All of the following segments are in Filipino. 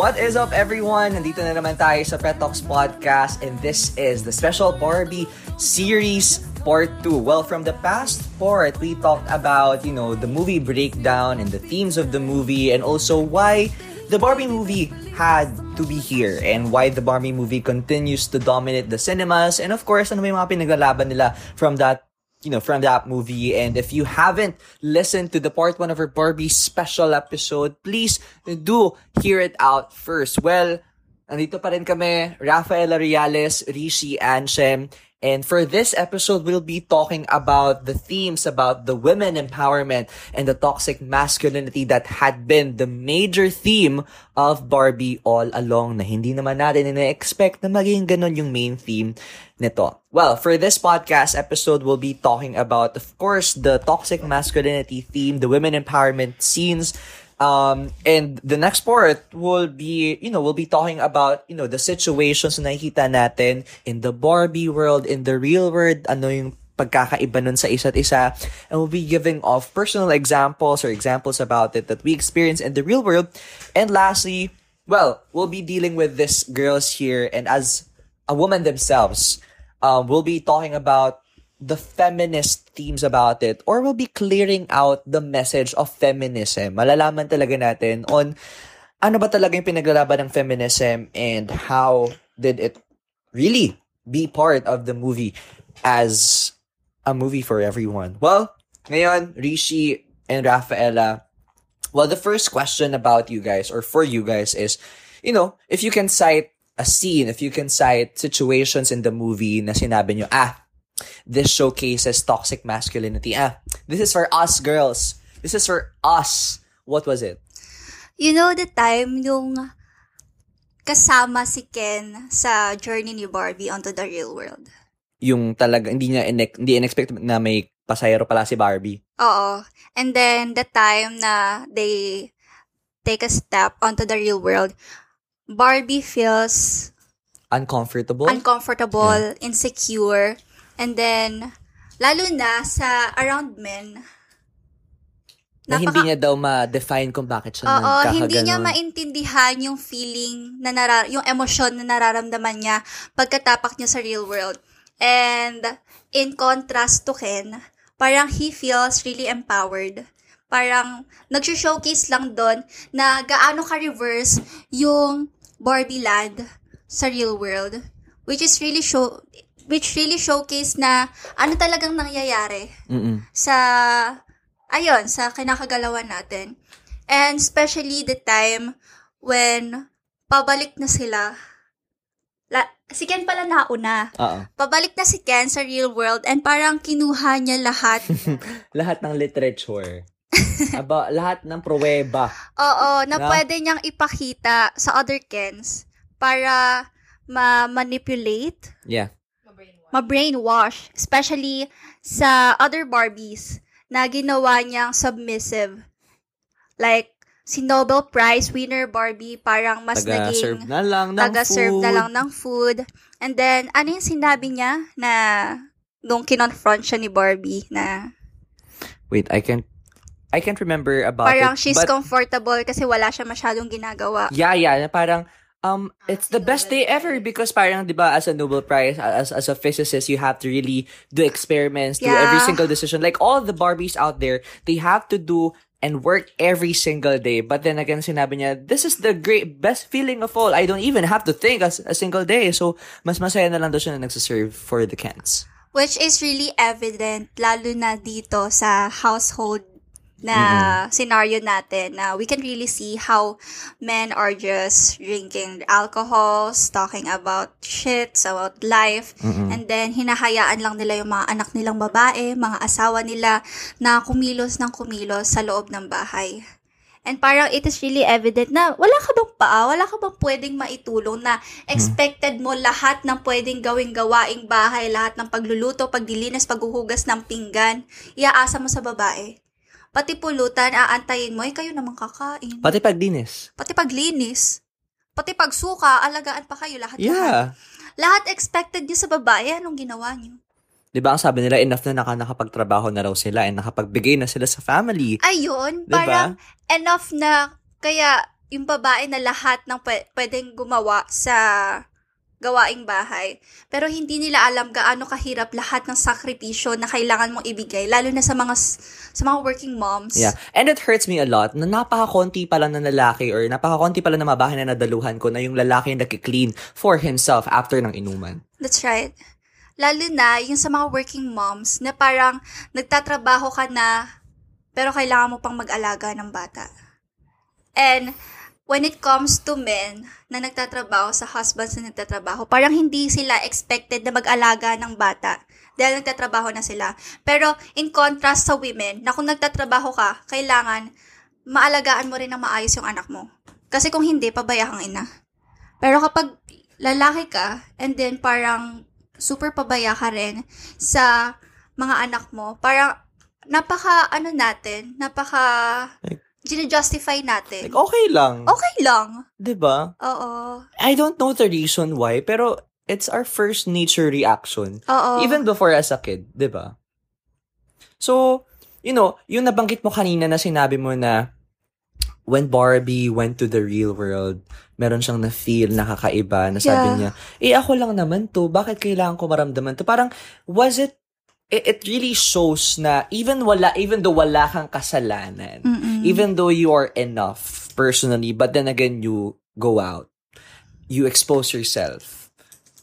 What is up everyone? Nandito na naman tayo sa Pet Talks Podcast and this is the special Barbie series part 2. Well, from the past part, we talked about, you know, the movie breakdown and the themes of the movie and also why the Barbie movie had to be here and why the Barbie movie continues to dominate the cinemas and of course, ano may mga pinaglalaban nila from that you know, from that movie. And if you haven't listened to the part one of our Barbie special episode, please do hear it out first. Well, nandito pa rin kami, Rafaela Reales, Rishi Anshem, And for this episode, we'll be talking about the themes about the women empowerment and the toxic masculinity that had been the major theme of Barbie all along na hindi naman natin ina-expect na maging ganun yung main theme nito. Well, for this podcast episode, we'll be talking about, of course, the toxic masculinity theme, the women empowerment scenes, Um, and the next part will be, you know, we'll be talking about, you know, the situations na nakikita natin in the Barbie world, in the real world, ano yung pagkakaiba nun sa isa't isa. And we'll be giving off personal examples or examples about it that we experience in the real world. And lastly, well, we'll be dealing with these girls here and as a woman themselves, um, we'll be talking about the feminist themes about it or we'll be clearing out the message of feminism. Malalaman talaga natin on ano ba talaga yung pinaglalaban ng feminism and how did it really be part of the movie as a movie for everyone. Well, ngayon, Rishi and Rafaela, well, the first question about you guys or for you guys is, you know, if you can cite a scene, if you can cite situations in the movie na sinabi nyo, ah, this showcases toxic masculinity. Ah, this is for us girls. This is for us. What was it? You know the time yung kasama si Ken sa journey ni Barbie onto the real world. Yung talaga, hindi niya in- hindi in-expect na may pasayero pala si Barbie. Oo. And then, the time na they take a step onto the real world, Barbie feels Uncomfortable? uncomfortable, insecure, and then, lalo na sa around men, na hindi niya daw ma-define kung bakit siya Oo, hindi niya maintindihan yung feeling na nara- yung emosyon na nararamdaman niya pagkatapak niya sa real world. And in contrast to Ken, parang he feels really empowered. Parang nag-showcase lang doon na gaano ka-reverse yung Barbie land sa real world. Which is really show which really showcase na ano talagang nangyayari Mm-mm. sa ayun, sa kinakagalawan natin. And especially the time when pabalik na sila. La, si Ken pala nauna. Oo. Pabalik na si Ken sa real world and parang kinuha niya lahat. lahat ng literature. Aba, lahat ng pruweba. Oo, na Na? pwede niyang ipakita sa other Kens para ma-manipulate, Yeah. Ma-brainwash, especially sa other Barbies na ginawa niyang submissive. Like, si Nobel Prize winner Barbie parang mas Taga-serve naging na lang ng taga-serve food. na lang ng food. And then, ano yung sinabi niya na nung kinonfront siya ni Barbie na Wait, I can't I can't remember about parang it. she's but comfortable kasi wala siya masyadong ginagawa. yeah, yeah, parang um it's the best day ever because parang 'di ba as a Nobel Prize as as a physicist you have to really do experiments do every Yeah. single decision. Like all the Barbies out there they have to do and work every single day. But then again sinabi niya this is the great best feeling of all. I don't even have to think as a single day. So mas masaya na lang daw siya na nagsaserve for the Kens. Which is really evident, lalo na dito sa household na scenario natin na we can really see how men are just drinking alcohol, talking about shits, about life, and then hinahayaan lang nila yung mga anak nilang babae, mga asawa nila na kumilos ng kumilos sa loob ng bahay. And parang it is really evident na wala ka bang paa, wala ka bang pwedeng maitulong na expected mo lahat ng pwedeng gawing gawaing bahay, lahat ng pagluluto, paglilinis, paghuhugas ng pinggan, iaasa mo sa babae. Pati pulutan, aantayin mo, eh kayo naman kakain. pati pagdinis Pati paglinis. Pati pagsuka, alagaan pa kayo lahat. yeah Lahat expected niyo sa babae, anong ginawa niyo? 'Di ba ang sabi nila enough na naka nakapagtrabaho na raw sila and nakapagbigay na sila sa family. Ayun, Diba? parang enough na, kaya yung babae na lahat ng pwe- pwedeng gumawa sa gawaing bahay. Pero hindi nila alam gaano kahirap lahat ng sakripisyo na kailangan mong ibigay, lalo na sa mga sa mga working moms. Yeah. And it hurts me a lot na napaka-konti pala na lalaki or napaka-konti pala na mabahay na nadaluhan ko na yung lalaki yung nag-clean for himself after ng inuman. That's right. Lalo na yung sa mga working moms na parang nagtatrabaho ka na pero kailangan mo pang mag-alaga ng bata. And when it comes to men na nagtatrabaho sa husbands na nagtatrabaho, parang hindi sila expected na mag-alaga ng bata dahil nagtatrabaho na sila. Pero in contrast sa women, na kung nagtatrabaho ka, kailangan maalagaan mo rin ng maayos yung anak mo. Kasi kung hindi, pabaya kang ina. Pero kapag lalaki ka, and then parang super pabaya ka rin sa mga anak mo, parang napaka, ano natin, napaka, Like- justify natin. Like, okay lang. Okay lang. ba? Oo. I don't know the reason why, pero it's our first nature reaction. Oo. Even before as a kid, ba? So, you know, yung nabanggit mo kanina na sinabi mo na when Barbie went to the real world, meron siyang na-feel nakakaiba na sabi Yeah. niya, eh ako lang naman to, bakit kailangan ko maramdaman to? Parang, was it, it, it really shows na even wala, even though wala kang kasalanan, Mm-mm. Even though you are enough personally, but then again, you go out, you expose yourself,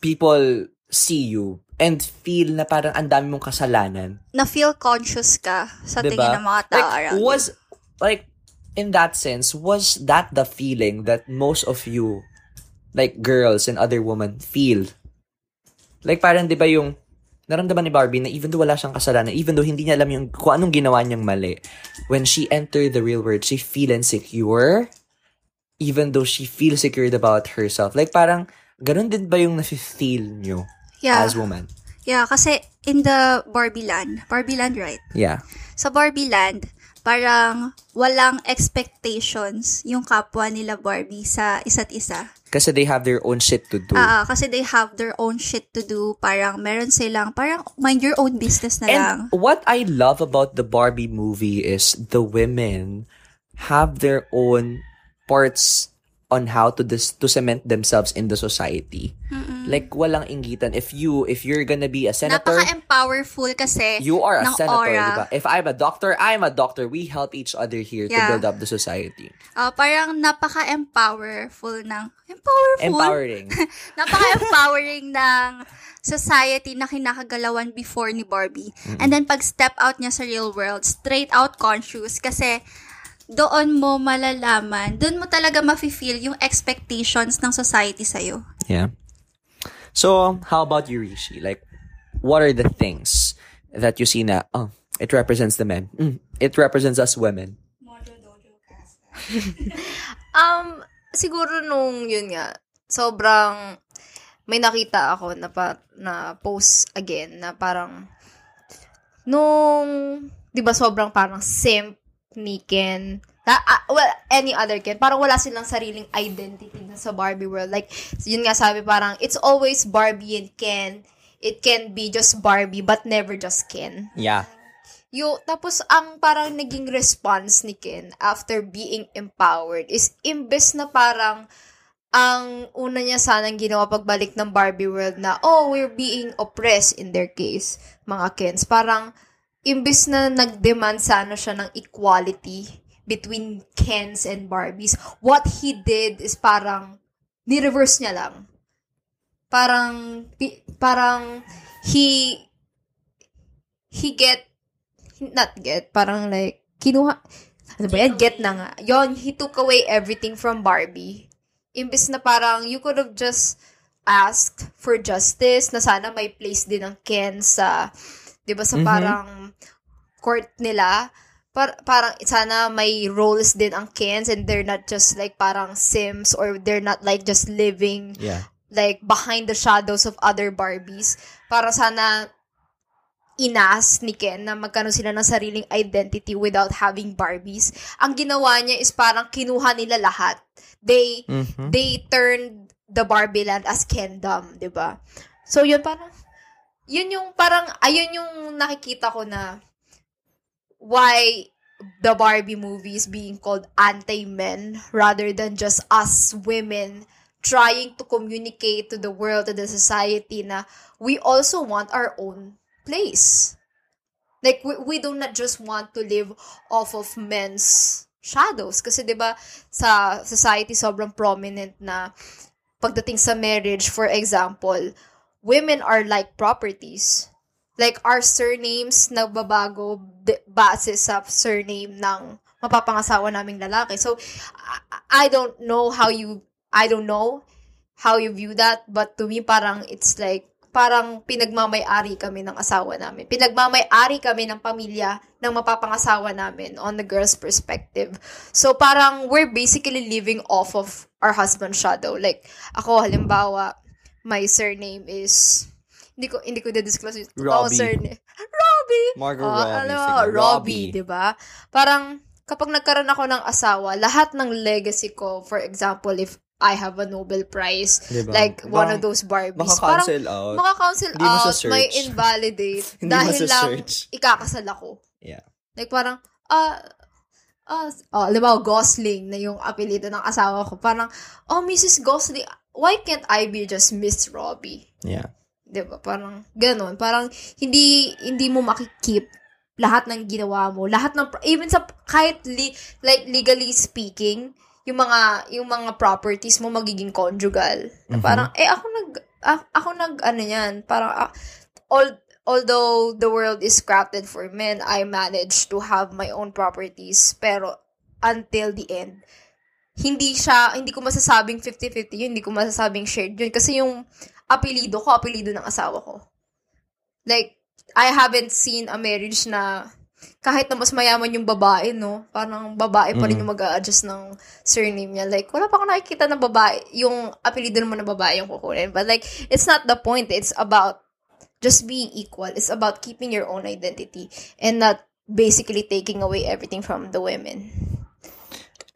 people see you, and feel na parang ang dami mong kasalanan. Na-feel conscious ka sa Diba? tingin ng mga tao Like, around was, like, in that sense, was that the feeling that most of you, like girls and other women, feel? Like, parang, di ba yung, naramdaman ni Barbie na even though wala siyang kasalanan, even though hindi niya alam yung kung anong ginawa niyang mali, when she entered the real world, she feel insecure, even though she feels secured about herself. Like, parang, ganun din ba yung nafe-feel nyo yeah. as woman? Yeah, kasi in the Barbie land, Barbie land, right? Yeah. Sa Barbie land, parang walang expectations yung kapwa nila Barbie sa isa't isa. Kasi they have their own shit to do. Ah, kasi they have their own shit to do. Parang meron silang, parang mind your own business na lang. And what I love about the Barbie movie is the women have their own parts on how to dis- to cement themselves in the society. Like walang inggitan. If you if you're gonna be a senator, Napaka-empowerful kasi you are a senator, aura. diba? If I'm a doctor, I'm a doctor. We help each other here to Yeah. build up the society. Ah, parang napaka-empowerful ng... Empowerful? Empowering. napaka-empowering ng society na kinakagalawan before ni Barbie. And then pag step out niya sa real world, straight out conscious kasi doon mo malalaman, doon mo talaga mafe-feel yung expectations ng society sa'yo. Yeah. So, how about you, Rishi? Like, what are the things that you see na, oh, it represents the men. Mm, it represents us women. Um, siguro nung yun nga, sobrang may nakita ako na pa, na post again na parang nung 'di ba sobrang parang simp ni Ken na, ah, well, any other Ken. Parang wala silang sariling identity na sa Barbie world. Like, yun nga sabi parang, it's always Barbie and Ken. It can be just Barbie, but never just Ken. Yeah. Yo, tapos ang parang naging response ni Ken after being empowered is imbes na parang ang una niya sanang ginawa pagbalik ng Barbie world na, oh, we're being oppressed in their case, mga Kens. Parang, imbes na nag-demand sana siya ng equality between Kens and Barbies, what he did is parang, ni-reverse niya lang. Parang, parang, he, he get, not get, parang like, kinuha, ano ba yan? Get na nga. Yon, he took away everything from Barbie. Imbis na parang, you could have just asked for justice, na sana may place din ng Ken sa, di ba, sa Mhm. parang court nila. Par- parang sana may roles din ang Kens and they're not just like parang Sims or they're not like just living Yeah. like behind the shadows of other Barbies. Para sana inas ni Ken na magkano sila ng sariling identity without having Barbies. Ang ginawa niya is parang kinuha nila lahat. They Mhm. they turned the Barbie land as Kendom, 'di ba? So yun parang yun yung parang ayun yung nakikita ko na why the Barbie movies being called anti-men rather than just us women trying to communicate to the world, to the society na we also want our own place. Like, we, we do not just want to live off of men's shadows. Kasi, di ba, sa society, sobrang prominent na pagdating sa marriage, for example, women are like properties. Like, our surnames nagbabago base sa surname ng mapapangasawa naming lalaki. So, I don't know how you, I don't know how you view that, but to me, parang it's like, parang pinagmamay-ari kami ng asawa namin. Pinagmamay-ari kami ng pamilya ng mapapangasawa namin on the girl's perspective. So, parang we're basically living off of our husband's shadow. Like, ako, halimbawa, my surname is hindi ko hindi ko na-disclose yung Robbie. surname. Robbie! Margot Oh, Robbie. alam mo, sige. Robbie, Robbie. di ba? Parang, kapag nagkaroon ako ng asawa, lahat ng legacy ko, for example, if I have a Nobel Prize, Diba? like one Baka- of those Barbies, parang Maka-cancel out. mo out, may invalidate, dahil lang ikakasal ako. Yeah. Like parang, ah, ah, oh, alam mo, Gosling na yung apelido ng asawa ko. Parang, oh, Mrs. Gosling, why can't I be just Miss Robbie? Yeah. 'Di ba? Parang ganun. Parang hindi hindi mo makikip lahat ng ginawa mo, lahat ng even sa kahit li, like legally speaking, yung mga yung mga properties mo magiging conjugal. Mhm. Parang eh ako nag a- ako nag ano yan, parang ah, all although the world is crafted for men, I managed to have my own properties pero until the end hindi siya, hindi ko masasabing 50-50 yun, hindi ko masasabing shared yun. Kasi yung apelido ko, apelido ng asawa ko. Like, I haven't seen a marriage na kahit na mas mayaman yung babae, no? Parang babae pa rin Mm. yung mag adjust ng surname niya. Like, wala pa akong nakikita na babae, yung apelido naman na babae yung kukunin. But like, it's not the point. It's about just being equal. It's about keeping your own identity and not basically taking away everything from the women.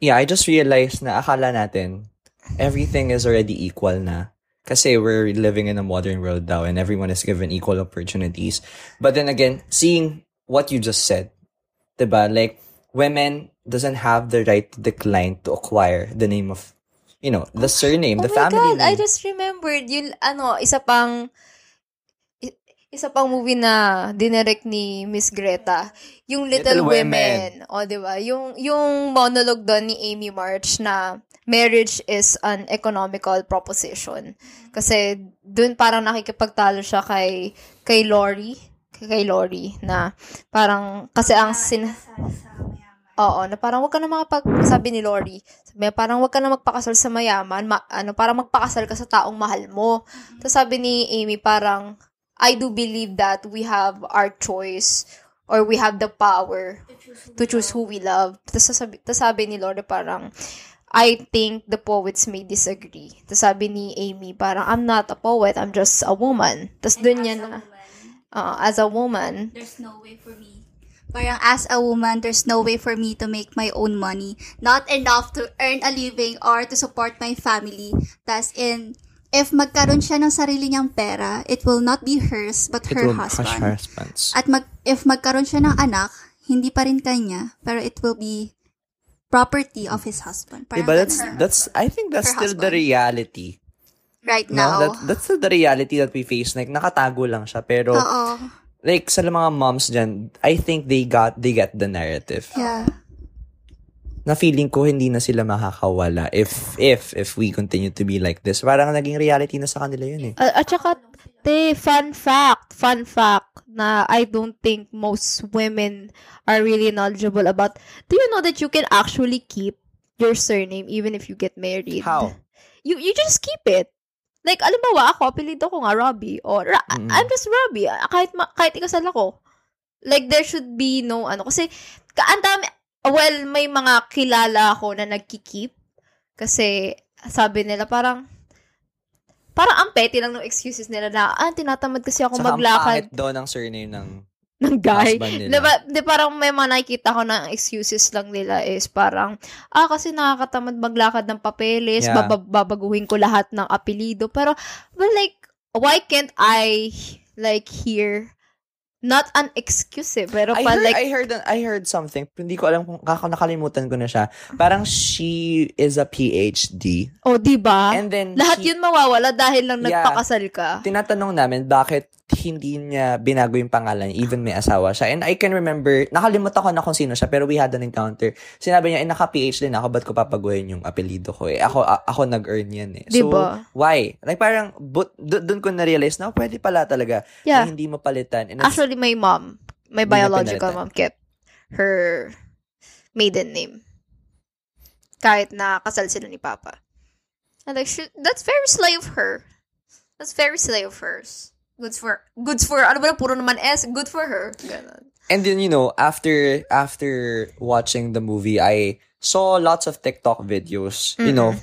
Yeah, I just realized na akala natin everything is already equal na. Kasi we're living in a modern world now and everyone is given equal opportunities. But then again, seeing what you just said, diba? Like, women doesn't have the right to decline to acquire the name of, you know, the surname, the oh my family God, I name. just remembered yung ano, isa pang i- isa pang movie na dinirect ni Miss Greta, yung Little, Little Women. O, di ba? Yung, yung monologue doon ni Amy March na marriage is an economical proposition. Kasi doon parang nakikipagtalo siya kay kay Lori, kay, kay Lori na parang kasi ang sin Oo, na parang wag ka na makapag, sabi ni Lori, sabi niya, parang wag ka na magpakasal sa mayaman, ma, ano, parang magpakasal ka sa taong mahal mo. Tapos sabi ni Amy, parang, I do believe that we have our choice or we have the power to choose who we love. Tapos sabi, tapos sabi ni Lori, parang, I think the poets may disagree. Tapos sabi ni Amy, parang, I'm not a poet, I'm just a woman. Tapos dun niya na, uh, as a woman, There's no way for me. Parang as a woman, there's no way for me to make my own money. Not enough to earn a living or to support my family. Tas in, if magkaroon siya ng sarili niyang pera, it will not be hers, but It her will husband. hush husbands. At mag, if magkaroon siya ng anak, hindi pa rin kanya, pero it will be property of his husband. Parang Diba, that's, that's, I think that's Her still the husband. reality. right No, now. that, that's still the reality that we face. Like, nakatago lang siya. Pero, Oo. like, sa mga moms dyan, I think they got, they get the narrative. Yeah. Na feeling ko hindi na sila makakawala if, if, if we continue to be like this. Parang naging reality na sa kanila yun eh. Uh, at saka, te, fun fact, fun fact, na I don't think most women are really knowledgeable about, do you know that you can actually keep your surname even if you get married? How? You, you just keep it. Like, alam ba, ako, apelido ko nga Robbie. Or, Ra- Mm. I'm just Robbie. Ah, Kahit, ma- kahit ikasal ako. Like, there should be no, ano, kasi, ka, ang dami, well, may mga kilala ako na nagkikip. Kasi, sabi nila, parang, parang ang petty lang ng excuses nila na, ah, tinatamad kasi ako Saka maglakad pangit daw ng surname ng ng guy. nila. Diba, di parang may mga nakikita ko na excuses lang nila is parang, ah, kasi nakakatamad maglakad ng papeles, Yeah. baba- babaguhin ko lahat ng apelido. Pero, but like, why can't I, like, hear not an excuse eh, pero I pa heard, like, I heard, I heard something. Hindi ko alam kung nakalimutan ko na siya. Parang she is a PhD. oh, di ba? And then Lahat he- yun mawawala dahil lang Yeah. nagpakasal ka. tinatanong namin bakit hindi niya binago yung pangalan, even may asawa siya. And I can remember, nakalimutan ko na kung sino siya, pero we had an encounter. Sinabi niya, eh, naka-PH din ako, ba't ko papaguhin yung apelido ko eh? Ako, a- ako nag-earn yan eh. So, Diba? why? Like parang, but, doon ko na-realize na, oh, pwede pala talaga Yeah. na hindi mo palitan. And Actually, my mom, my niya biological mom kept her maiden name. Kahit na kasal sila ni Papa. And like, she, that's very slay of her. That's very slay of hers. Good for, good for, ano ba na, puro naman S, good for her. Ganon. And then, you know, after after watching the movie, I saw lots of TikTok videos. You know,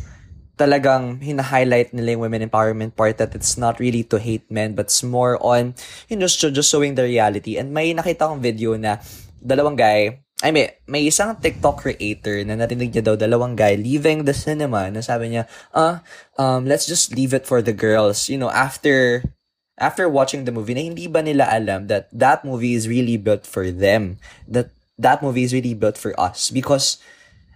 talagang hina-highlight nila yung women empowerment part that it's not really to hate men, but it's more on, you know, just, just showing the reality. And may nakita akong video na dalawang guy, I mean, may isang TikTok creator na narinig niya daw dalawang guy leaving the cinema na sabi niya, ah, um, let's just leave it for the girls. You know, after after watching the movie na hindi ba nila alam that that movie is really built for them that that movie is really built for us. Because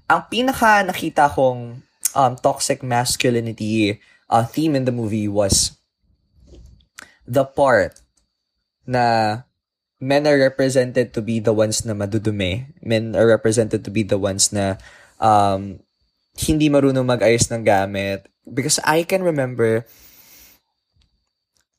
ang pinaka nakita kong um, toxic masculinity uh, theme in the movie was the part na men are represented to be the ones na madudumi men are represented to be the ones na um, hindi marunong mag-ayos ng gamit. Because I can remember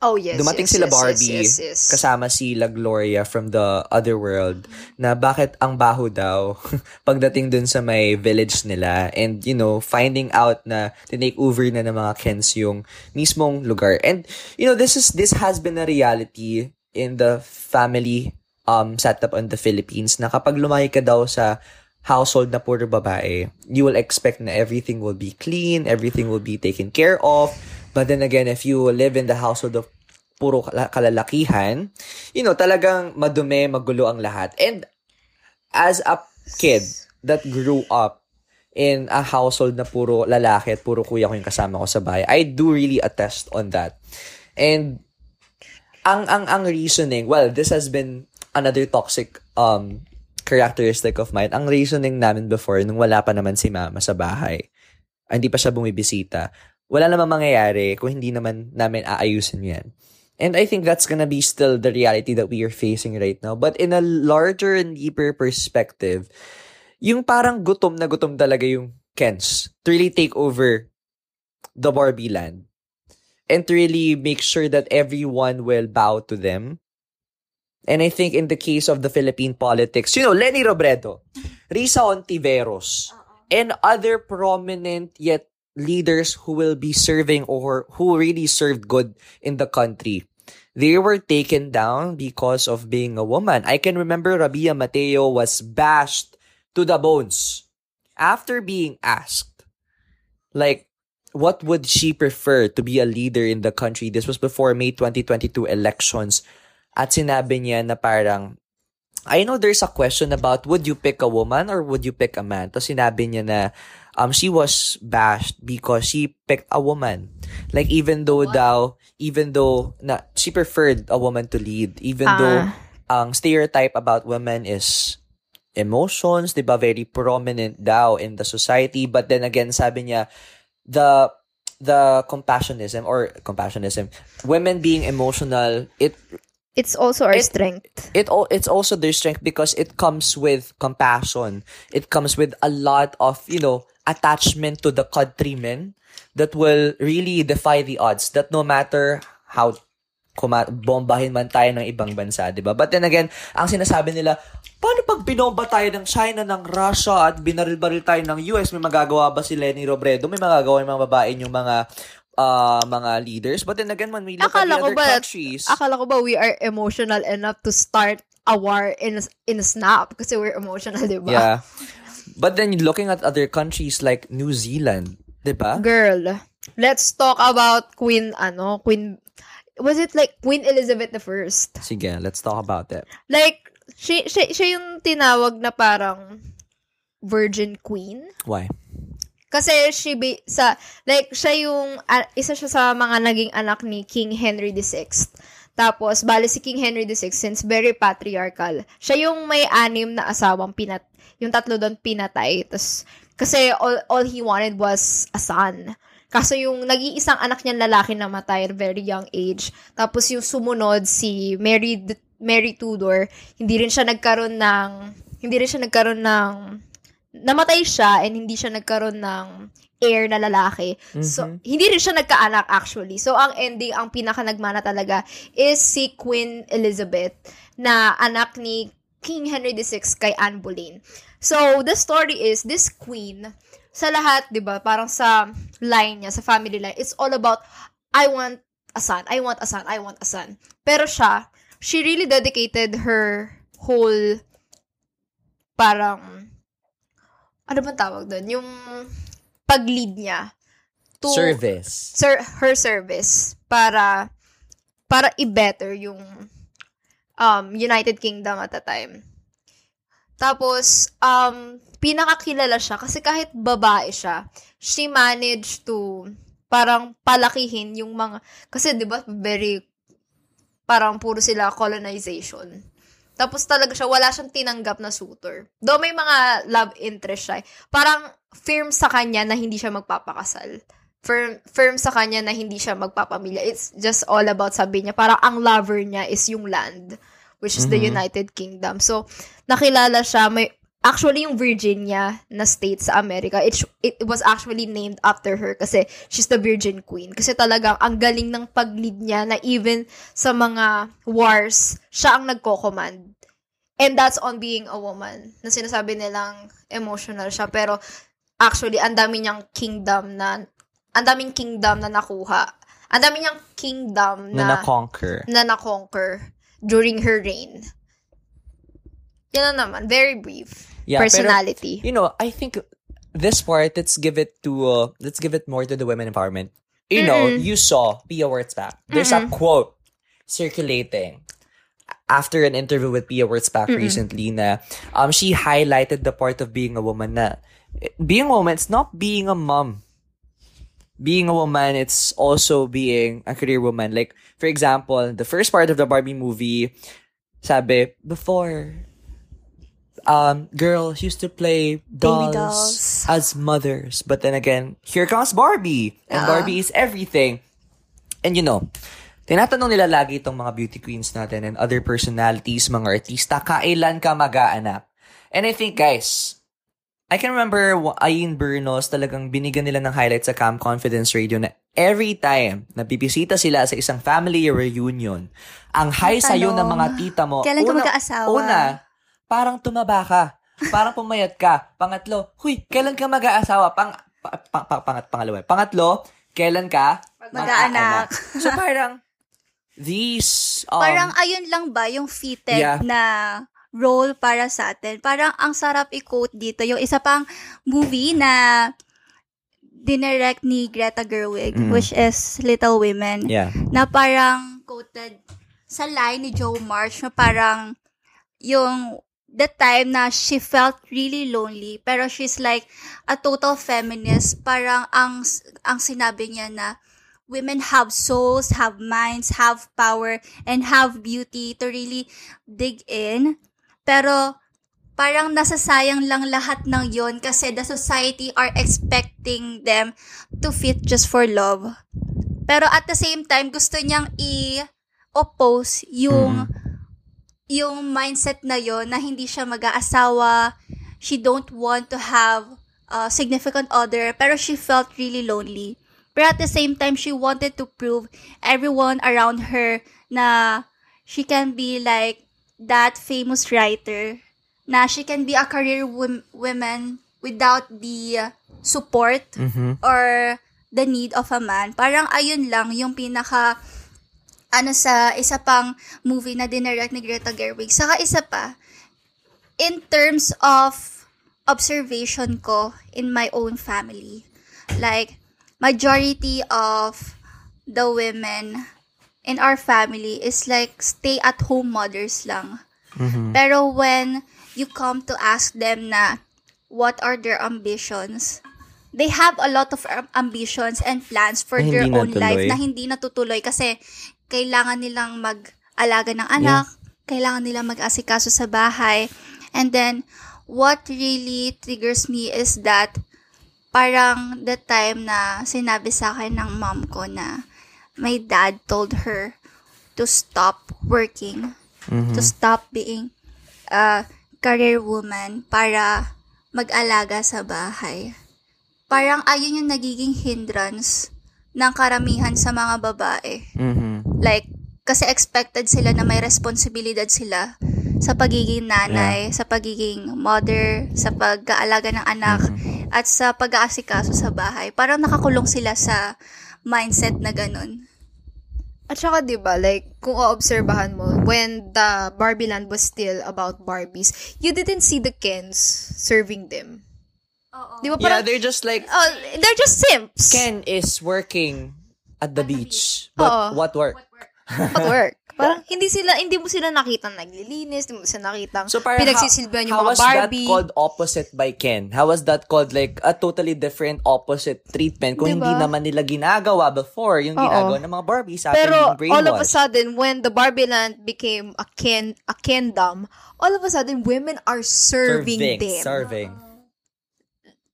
Oh, yes. Dumating yes, sila yes, Barbie, Yes, yes, yes. kasama sila Gloria from the other world, na bakit ang baho daw pagdating dun sa may village nila. And, you know, finding out na tinake over na ng mga Kens yung mismong lugar. And, you know, this is this has been a reality in the family um setup in the Philippines na kapag lumaki ka daw sa household na puro babae, you will expect na everything will be clean, everything will be taken care of. But then again, if you live in the household of puro kala- kalalakihan, you know, talagang madumi, magulo ang lahat. And as a kid that grew up in a household na puro lalaki at puro kuya ko yung kasama ko sa bahay, I do really attest on that. And ang ang ang reasoning, well, this has been another toxic um characteristic of mine. Ang reasoning namin before nung wala pa naman si mama sa bahay. ah, Hindi pa siya bumibisita. Wala namang mangyayari kung hindi naman namin aayusin yan. And I think that's gonna be still the reality that we are facing right now. But in a larger and deeper perspective, yung parang gutom na gutom talaga yung Kens to really take over the Barbie land and to really make sure that everyone will bow to them. And I think in the case of the Philippine politics, you know, Lenny Robredo, Risa Ontiveros, and other prominent yet leaders who will be serving or who really served good in the country. They were taken down because of being a woman. I can remember Rabia Mateo was bashed to the bones after being asked, like, what would she prefer to be a leader in the country? This was before May 2022 elections. At sinabi niya na parang, I know there's a question about would you pick a woman or would you pick a man? Tapos sinabi niya na um, she was bashed because she picked a woman. Like even though daw, even though na she preferred a woman to lead, even though ang stereotype about women is emotions, 'di ba, very prominent daw in the society. But then again, sabi niya, the the compassionism or compassionism, women being emotional, it It's also our It- strength. it all it's also their strength because it comes with compassion. It comes with a lot of, you know, attachment to the countrymen that will really defy the odds. That no matter how kuma- bombahin man tayo ng ibang bansa, di ba? But then again, ang sinasabi nila, paano pag binomba tayo ng China, ng Russia, at binaril-baril tayo ng US, may magagawa ba si Lenny Robredo? May magagawa yung mga babae yung mga uh, mga leaders? But then again, when we look Akala at the other ba, countries... akala ko ba we are emotional enough to start a war in a, in a snap kasi we're emotional, di ba? Yeah. But then looking at other countries like New Zealand, 'di ba? Girl, let's talk about Queen, ano, Queen, was it like Queen Elizabeth the First? Sige, let's talk about that. Like, siya, siya, siya yung tinawag na parang Virgin Queen. Why? Kasi she be, sa, like, siya yung, ah, isa siya sa mga naging anak ni King Henry VI Tapos, bali si King Henry VI, since very patriarchal, siya yung may anim na asawang pinat, yung tatlo doon pinatay. Tapos, kasi all, all he wanted was a son. Kaso yung nag-iisang anak niya lalaki na matay at very young age. Tapos yung sumunod si Mary Mary Tudor, hindi rin siya nagkaroon ng hindi rin siya nagkaroon ng namatay siya and hindi siya nagkaroon ng heir na lalaki. So, hindi rin siya nagkaanak actually. So, ang ending, ang pinaka nagmana talaga is si Queen Elizabeth na anak ni King Henry VI kay Anne Boleyn. So, the story is, this queen, sa lahat, di ba, parang sa line niya, sa family line, it's all about, I want a son, I want a son, I want a son. Pero siya, she really dedicated her whole, parang, ano bang tawag doon? Yung pag-lead niya to Service. ser her service para para i-better yung um United Kingdom at the time. Tapos um pinakakilala siya kasi kahit babae siya, she managed to parang palakihin yung mga kasi 'di ba very parang puro sila colonization. Tapos talaga siya, wala siyang tinanggap na suitor. Though may mga love interest siya. eh. Parang firm sa kanya na hindi siya magpapakasal. Firm, firm sa kanya na hindi siya magpapamilya. It's just all about, sabi niya, parang ang lover niya is yung land, which is the United Kingdom. So, nakilala siya, may, actually yung Virginia na state sa America, it, it was actually named after her kasi she's the Virgin Queen. Kasi talagang ang galing ng pag-lead niya na even sa mga wars, siya ang nagko-command. And that's on being a woman. Na sinasabi nilang emotional siya. Pero actually, ang dami niyang kingdom na, ang daming kingdom na nakuha. Ang dami niyang kingdom Na na, na-conquer. na na-conquer during her reign. Yan na naman. Very brief. Yeah, pero- Personality. You know, I think this part, let's give it to, uh, let's give it more to the women empowerment. You know, you saw Pia Wurtzbach. There's a quote circulating after an interview with Pia Wurtzbach recently na um, she highlighted the part of being a woman na being a woman, it's not being a mom. Being a woman, it's also being a career woman. Like, for example, the first part of the Barbie movie, sabi, before, um, girls used to play dolls, dolls. as mothers. But then again, here comes Barbie. And Barbie is everything. And you know, tinatanong nila lagi itong mga beauty queens natin and other personalities, mga artista, kailan ka mag-aanak? And I think, guys, I can remember Ayin Bernos talagang binigyan nila ng highlight sa Cam Confidence Radio na every time na bibisita sila sa isang family reunion, ang high sa'yo ng mga tita mo, Kailan ka una- mag-aasawa? Una, parang tumaba ka. Parang pumayat ka. Pangatlo, huy, kailan ka mag-aasawa? Pang, pa, pa, pa- pangat, pangalawa. Pangatlo, kailan ka Mag-aanak. So parang, these, um, Parang ayun lang ba yung fitted Yeah. na role para sa atin. Parang ang sarap i-quote dito. Yung isa pang movie na dinirect ni Greta Gerwig, Mm. which is Little Women, yeah. na parang quoted sa line ni Joe March na parang yung the time na she felt really lonely pero she's like a total feminist. Parang ang ang sinabi niya na women have souls have minds have power and have beauty to really dig in. Pero parang nasasayang lang lahat ng yon kasi the society are expecting them to fit just for love. Pero at the same time gusto niyang i-oppose yung yung mindset na yon na hindi siya mag-aasawa, she don't want to have a significant other, pero she felt really lonely. But at the same time, she wanted to prove everyone around her na she can be like that famous writer, na she can be a career wom- woman without the support Mm-hmm. or the need of a man. Parang ayun lang yung pinaka ano sa isa pang movie na dinirect ni Greta Gerwig. Saka isa pa, in terms of observation ko in my own family, like, majority of the women in our family is like stay-at-home mothers lang. Pero when you come to ask them na what are their ambitions, they have a lot of ambitions and plans for Na their own life natuloy. na hindi natutuloy kasi kailangan nilang mag-alaga ng anak, kailangan nilang mag-asikaso sa bahay. And then, what really triggers me is that parang the time na sinabi sa akin ng mom ko na my dad told her to stop working, to stop being a career woman para mag-alaga sa bahay. Parang ayun yung nagiging hindrance ng karamihan sa mga babae. Mhm. Like, kasi expected sila na may responsibilidad sila sa pagiging nanay, sa pagiging mother, sa pag-aalaga ng anak, at sa pag-aasikaso sa bahay. Parang nakakulong sila sa mindset na ganun. At saka, di ba, like, kung oobserbahan mo, when the Barbie Land was still about Barbies, you didn't see the Kens serving them. Di ba, Yeah, parang, they're just like, oh, they're just simps. Ken is working at the beach. But Oo. what work? At work. Parang, hindi sila, hindi mo sila nakita naglilinis, hindi mo sila nakita So parang pinagsisilbihan yung how mga was Barbie. that called opposite by Ken? How was that called like a totally different opposite treatment kung Diba? hindi naman nila ginagawa before yung Oo. ginagawa ng mga Barbies after Pero being all of a sudden, when the Barbie Land became a kin a kingdom, all of a sudden women are serving, them. Serving.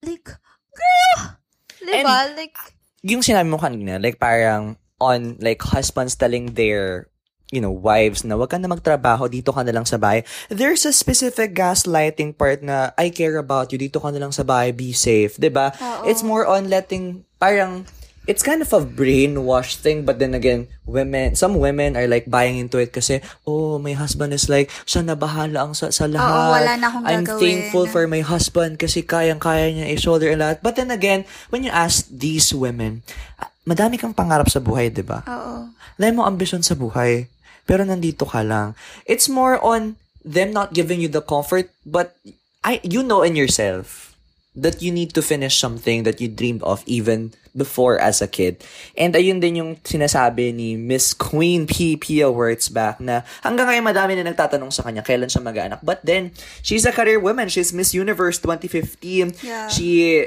Like, girl! Diba? like, Yung sinabi mo kanina, like parang on like husbands telling their you know, wives na wag ka na magtrabaho, dito ka na lang sa bahay. There's a specific gaslighting part na I care about you, dito ka na lang sa bahay, be safe, 'di ba? It's more on letting parang it's kind of a brainwash thing but then again women some women are like buying into it kasi oh my husband is like siya na bahala ang sa, sa lahat wala na akong I'm gagawin. thankful for my husband kasi kayang-kaya niya i-shoulder a lot but then again when you ask these women ah, madami kang pangarap sa buhay 'di ba Oo. dahil mo ambisyon sa buhay pero nandito ka lang it's more on them not giving you the comfort but I you know in yourself that you need to finish something that you dreamed of even before as a kid. And ayun din yung sinasabi ni Miss Queen P. Pia Words back na hanggang ngayon madami na nagtatanong sa kanya kailan siya mag-anak. But then, she's a career woman. She's Miss Universe 2015. Yeah. She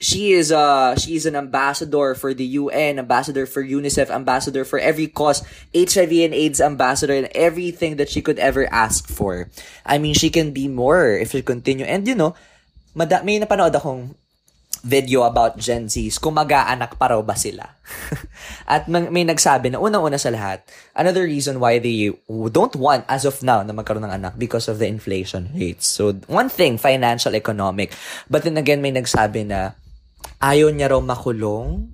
she is uh she's an ambassador for the UN, ambassador for UNICEF, ambassador for every cause, HIV and AIDS ambassador and everything that she could ever ask for. I mean, she can be more if she continue. And you know, mada- may napanood akong video about Gen Zs kung mag-aanak pa raw ba sila. At may, nagsabi na unang-una sa lahat, another reason why they don't want as of now na magkaroon ng anak because of the inflation rates. So, one thing, financial, economic. But then again, may nagsabi na ayaw niya raw makulong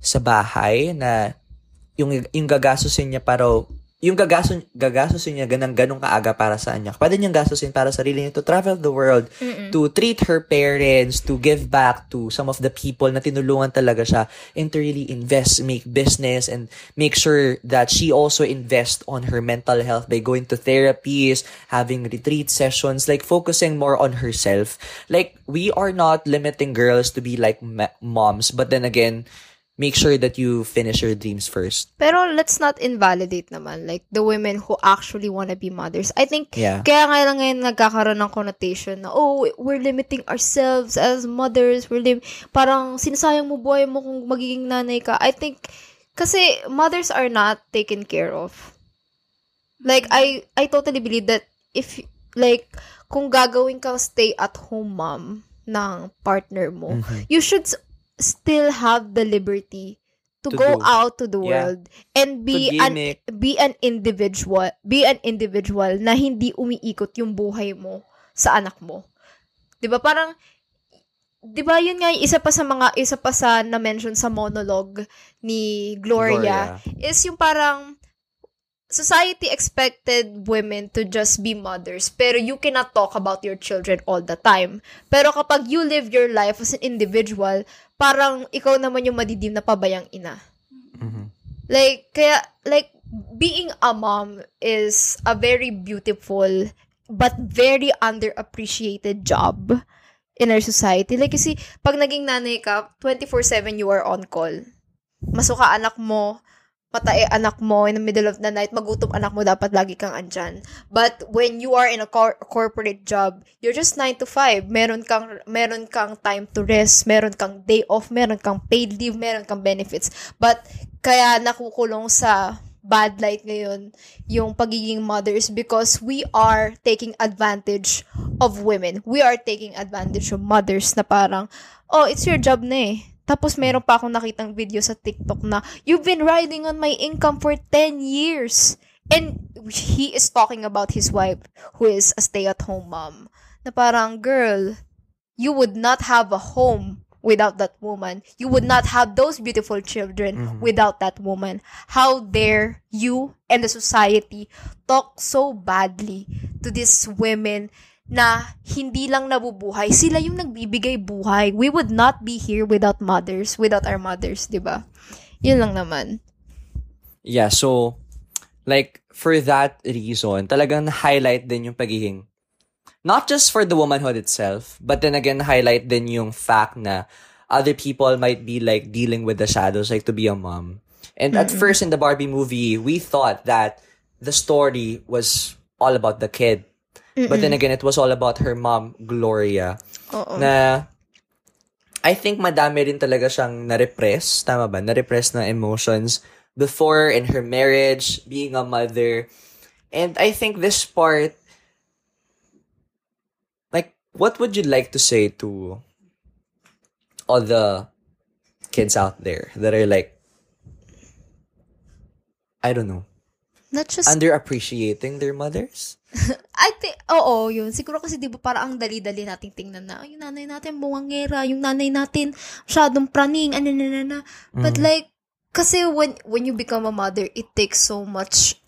sa bahay na yung, yung gagastusin niya para yung gagasun, gagastusin niya ganang ganong kaaga para sa kanya. Pwede niyang gastusin para sa sarili niya to travel the world, to treat her parents, to give back to some of the people na tinulungan talaga siya, and to really invest, make business, and make sure that she also invest on her mental health by going to therapies, having retreat sessions, like focusing more on herself. Like, we are not limiting girls to be like ma- moms, but then again, make sure that you finish your dreams first. Pero let's not invalidate naman, like, the women who actually wanna be mothers. I think, Yeah. kaya nga lang ngayon nagkakaroon ng connotation na, oh, we're limiting ourselves as mothers, we're lim- parang sinasayang mo buhay mo kung magiging nanay ka. I think, kasi mothers are not taken care of. Like, I, I totally believe that if, like, kung gagawin kang stay-at-home mom ng partner mo, Mm-hmm. you should still have the liberty to, To go do. out to the Yeah. world and be an gimmick. be an individual be an individual na hindi umiikot yung buhay mo sa anak mo 'di ba parang 'di ba yun nga yung isa pa sa mga isa pa sa na mention sa monologue ni Gloria, is yung parang society expected women to just be mothers pero you cannot talk about your children all the time. Pero kapag you live your life as an individual parang ikaw naman yung madidim na pabayang ina. Mhm. like kaya like being a mom is a very beautiful but very underappreciated job in our society. Like kasi pag naging nanay ka 24/7 you are on call. Masuka anak mo patae anak mo in the middle of the night, magutom anak mo, dapat lagi kang andyan. But when you are in a cor- corporate job, you're just 9 to 5. Meron kang, meron kang time to rest, meron kang day off, meron kang paid leave, meron kang benefits. But kaya nakukulong sa bad light ngayon yung pagiging mothers because we are taking advantage of women. We are taking advantage of mothers na parang, oh, it's your job na eh. Tapos meron pa akong nakitang video sa TikTok na, you've been riding on my income for 10 years. And he is talking about his wife who is a stay-at-home mom. Na parang, girl, you would not have a home without that woman. You would not have those beautiful children without that woman. How dare you and the society talk so badly to these women na hindi lang nabubuhay, sila yung nagbibigay buhay. We would not be here without mothers, without our mothers, di ba? Yun lang naman. Yeah, so like for that reason, talagang highlight din yung pagiging not just for the womanhood itself, but then again highlight din yung fact na other people might be like dealing with the shadows like to be a mom. And at first in the Barbie movie, we thought that the story was all about the kid. But then again, it was all about her mom, Gloria. Oo. Na I think madami rin talaga siyang na-repress, tama ba? Na-repress na emotions before in her marriage, being a mother. And I think this part, like, what would you like to say to all the kids out there that are like, I don't know, Not just underappreciating their mothers? I think, oo, yun. Siguro kasi di ba para ang dali-dali nating tingnan na, "Ay, yung nanay natin bungangera, yung nanay natin masyadong praning, ano na na na. But like, kasi when, when you become a mother, it takes so much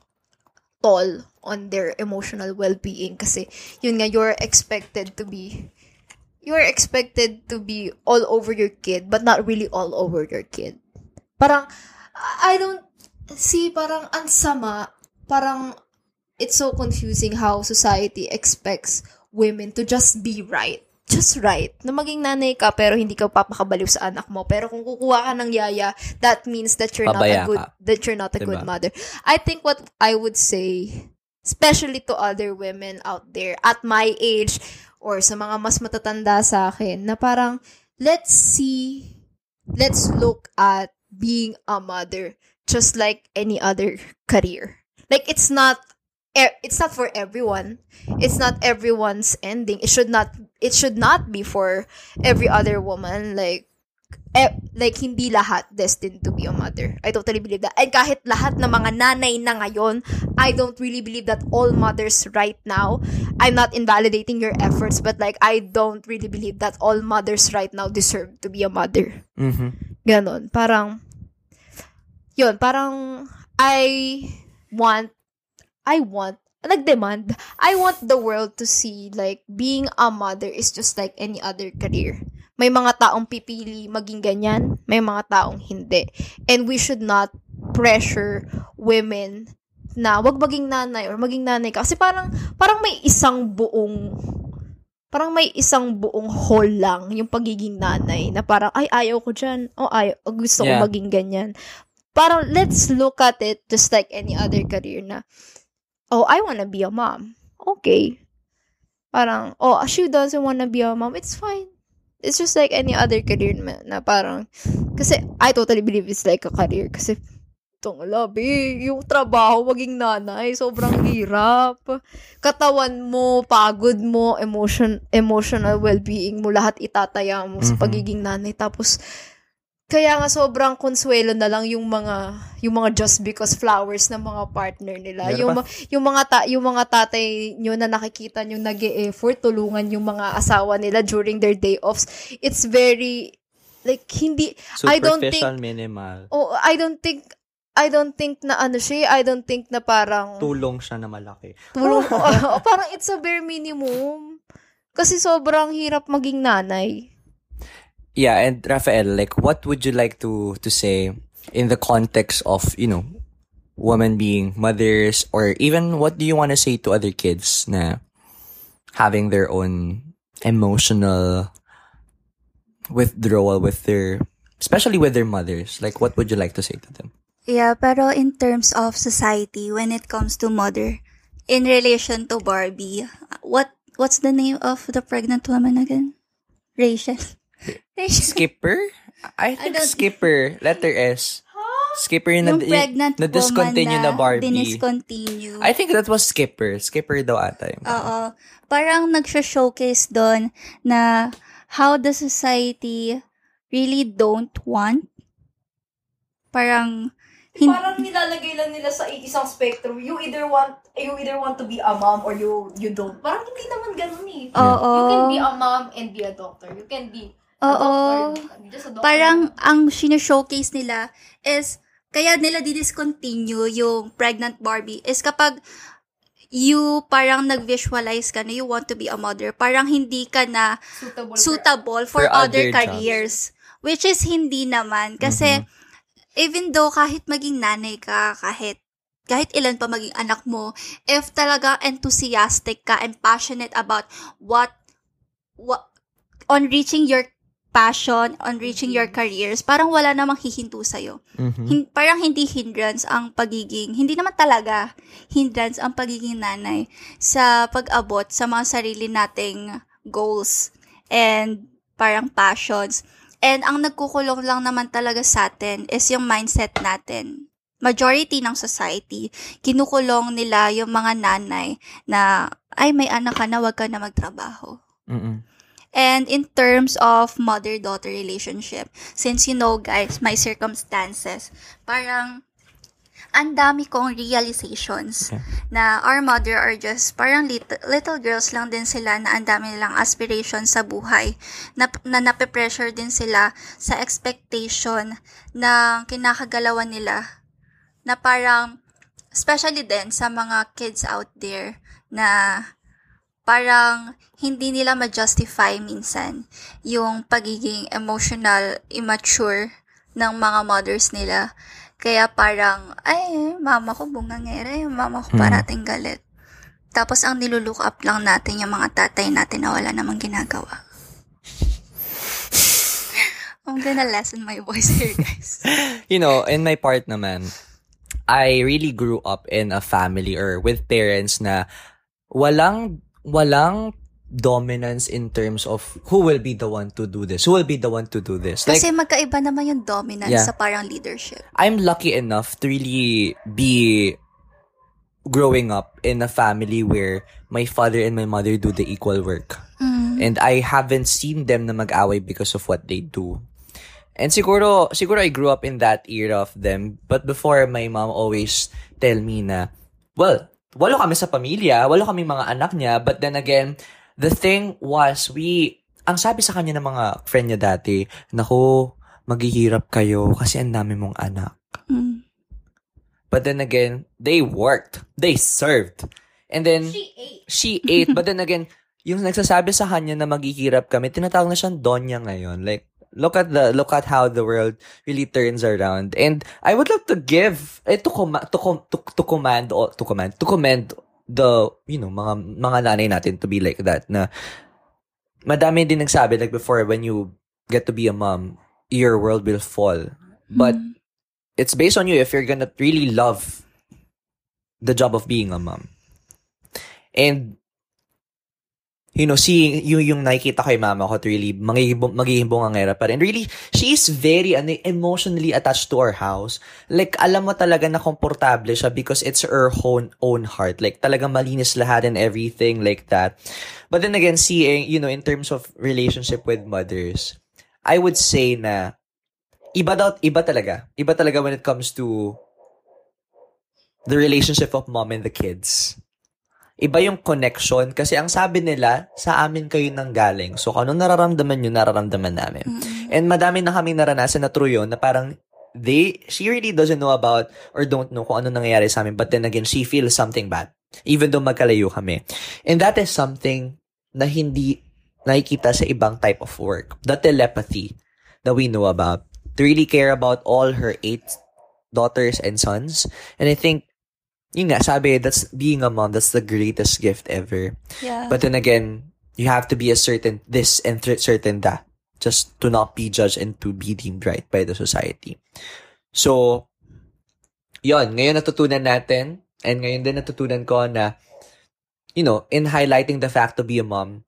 toll on their emotional well-being. Kasi, yun nga, you're expected to be, you're expected to be all over your kid, but not really all over your kid. Parang, I don't, see, parang ang sama, parang, it's so confusing how society expects women to just be right. Just right. Na maging nanay ka pero hindi ka papakabaliw sa anak mo. Pero kung kukuha ka ng yaya, that means that you're Pabaya not a good ka. that you're not a Diba? good mother. I think what I would say, especially to other women out there at my age or sa mga mas matatanda sa akin, na parang let's see, let's look at being a mother just like any other career. Like it's not it's not for everyone. It's not everyone's ending. It should not it should not be for every other woman like eh, like hindi lahat destined to be a mother. I totally believe that. And kahit lahat ng mga nanay na ngayon, I don't really believe that all mothers right now, I'm not invalidating your efforts, but like I don't really believe that all mothers right now deserve to be a mother. Mm-hmm. Ganon. Parang, yun, parang, I want, I want, nag-demand, I want the world to see, like, being a mother is just like any other career. May mga taong pipili maging ganyan, may mga taong hindi. And we should not pressure women na wag maging nanay or maging nanay ka. Kasi parang, parang may isang buong parang may isang buong whole lang yung pagiging nanay na parang, ay, ayaw ko dyan. O, ayaw, o, gusto Yeah. ko maging ganyan. Parang, let's look at it just like any other career na, oh, I wanna be a mom. Okay. Parang, oh, she doesn't wanna be a mom. It's fine. It's just like any other career na, parang, kasi I totally believe it's like a career. Kasi, itong labi, yung trabaho, maging nanay, sobrang hirap. Katawan mo, pagod mo, emotion, emotional well-being mo, lahat itataya mo sa Mhm. pagiging nanay. Tapos, kaya nga sobrang consuelo na lang yung mga yung mga just because flowers ng mga partner nila. Meron yung pa. yung mga ta, yung mga tatay nyo na nakikita nyo nag-e-effort tulungan yung mga asawa nila during their day offs. It's very like hindi I don't think minimal. oh I don't think I don't think na ano siya, I don't think na parang Tulong siya na malaki. tulong oh, parang it's a bare minimum. Kasi sobrang hirap maging nanay. Yeah, and Rafael, like, what would you like to to say in the context of you know, women being mothers, or even what do you want to say to other kids na having their own emotional withdrawal with their, especially with their mothers? Like, what would you like to say to them? Yeah, pero in terms of society, when it comes to mother, in relation to Barbie, what what's the name of the pregnant woman again? Rachel. Skipper? I think don't- Skipper. Letter S. Skipper yung, Yung na, pregnant na discontinue woman na Barbie. diniscontinue. I think that was Skipper. Skipper daw ata yung. Oo. Parang nagsho-showcase doon na how the society really don't want. Parang, hin- Parang nilalagay lang nila sa isang spectrum. You either want you either want to be a mom or you you don't. Parang hindi naman ganun eh. oo. You can be a mom and be a doctor. You can be Oo. doctor. Parang ang showcase nila is kaya nila di-discontinue yung pregnant Barbie is kapag you parang nag-visualize ka na you want to be a mother, parang hindi ka na suitable. for- suitable for, For other, other jobs. careers. Which is hindi naman. Kasi, even though kahit maging nanay ka, kahit kahit ilan pa maging anak mo, if talaga enthusiastic ka and passionate about what, what on reaching your passion, on reaching your careers, parang wala namang hihinto sa'yo. Mhm. Hin- parang hindi hindrance ang pagiging, hindi naman talaga hindrance ang pagiging nanay sa pag-abot sa mga sarili nating goals and parang passions. And ang nagkukulong lang naman talaga sa atin is yung mindset natin. Majority ng society, kinukulong nila yung mga nanay na, ay, may anak ka na, wag ka na magtrabaho. Mm-mm. And in terms of mother-daughter relationship, since you know guys, my circumstances, parang ang dami kong realizations Okay. na our mother are just parang little, little girls lang din sila na ang dami nilang aspirations sa buhay. Na, na nape-pressure din sila sa expectation ng kinakagalawan nila. Na parang especially din sa mga kids out there na parang hindi nila ma-justify minsan yung pagiging emotional immature ng mga mothers nila. Kaya parang, ay, mama ko bungangera, yung mama ko Hmm. parating galit. Tapos ang nilulook up lang natin yung mga tatay natin na wala namang ginagawa. I'm gonna lessen my voice here, guys. you know, in my part naman, I really grew up in a family or with parents na walang walang dominance in terms of who will be the one to do this, who will be the one to do this. Like Kasi magkaiba naman yung dominance Yeah. sa parang leadership. I'm lucky enough to really be growing up in a family where my father and my mother do the equal work. Mm. And I haven't seen them na mag-away because of what they do. And siguro, siguro I grew up in that era of them. But before, my mom always tell me na, well, walo kami sa pamilya, walo kami mga anak niya. But then again, the thing was, we, ang sabi sa kanya ng mga friend niya dati, naku, maghihirap kayo kasi ang dami mong anak. Mm. But then again, they worked. They served. And then, She ate. she ate. but then again, yung nagsasabi sa kanya na maghihirap kami, tinatawag na siyang Donya ngayon. Like, look at the look at how the world really turns around. And I would love to give eh, to, com- to, com- to, to command to command to commend the you know mga mga nanay natin to be like that na madami din nagsabi like before when you get to be a mom your world will fall but Mm. it's based on you if you're gonna really love the job of being a mom. And, you know, seeing yung, yung nakikita kay mama ko to really magiging, magiging bungangera pa rin. Really, she's very ano, emotionally attached to our house. Like, alam mo talaga na komportable siya because it's her own, own heart. Like, talagang malinis lahat and everything like that. But then again, seeing, you know, in terms of relationship with mothers, I would say na iba daw, iba talaga. Iba talaga when it comes to the relationship of mom and the kids. Iba yung connection kasi ang sabi nila, sa amin kayo nang galing. So, kung ano nararamdaman nyo, nararamdaman namin. And madami na kaming naranasan na true yun na parang they, she really doesn't know about or don't know kung ano nangyayari sa amin. But then again, she feels something bad. Even though magkalayo kami. And that is something na hindi nakikita sa ibang type of work. The telepathy that we know about. To really care about all her eight daughters and sons. And I think, yun nga, sabi, that's being a mom, that's the greatest gift ever. Yeah. But then again, you have to be a certain this and th- certain that just to not be judged and to be deemed right by the society. So, yon ngayon natutunan natin and ngayon din natutunan ko na you know, in highlighting the fact to be a mom,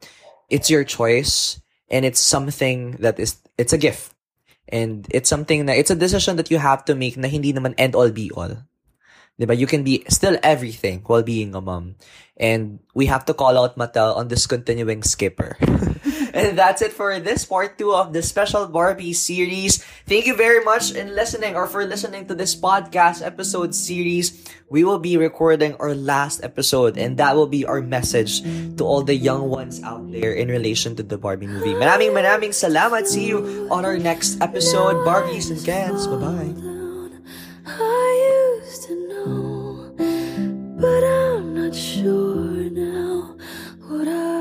it's your choice and it's something that is it's a gift. And it's something na, it's a decision that you have to make na hindi naman end all be all. Diba? You can be still everything while being a mom. And we have to call out Mattel on discontinuing Skipper. and that's it for this part two of the special Barbie series. Thank you very much in listening or for listening to this podcast episode series. We will be recording our last episode and that will be our message to all the young ones out there in relation to the Barbie movie. Maraming maraming salamat. See you on our next episode. Barbies and Kens. Bye-bye but I'm not sure now what I.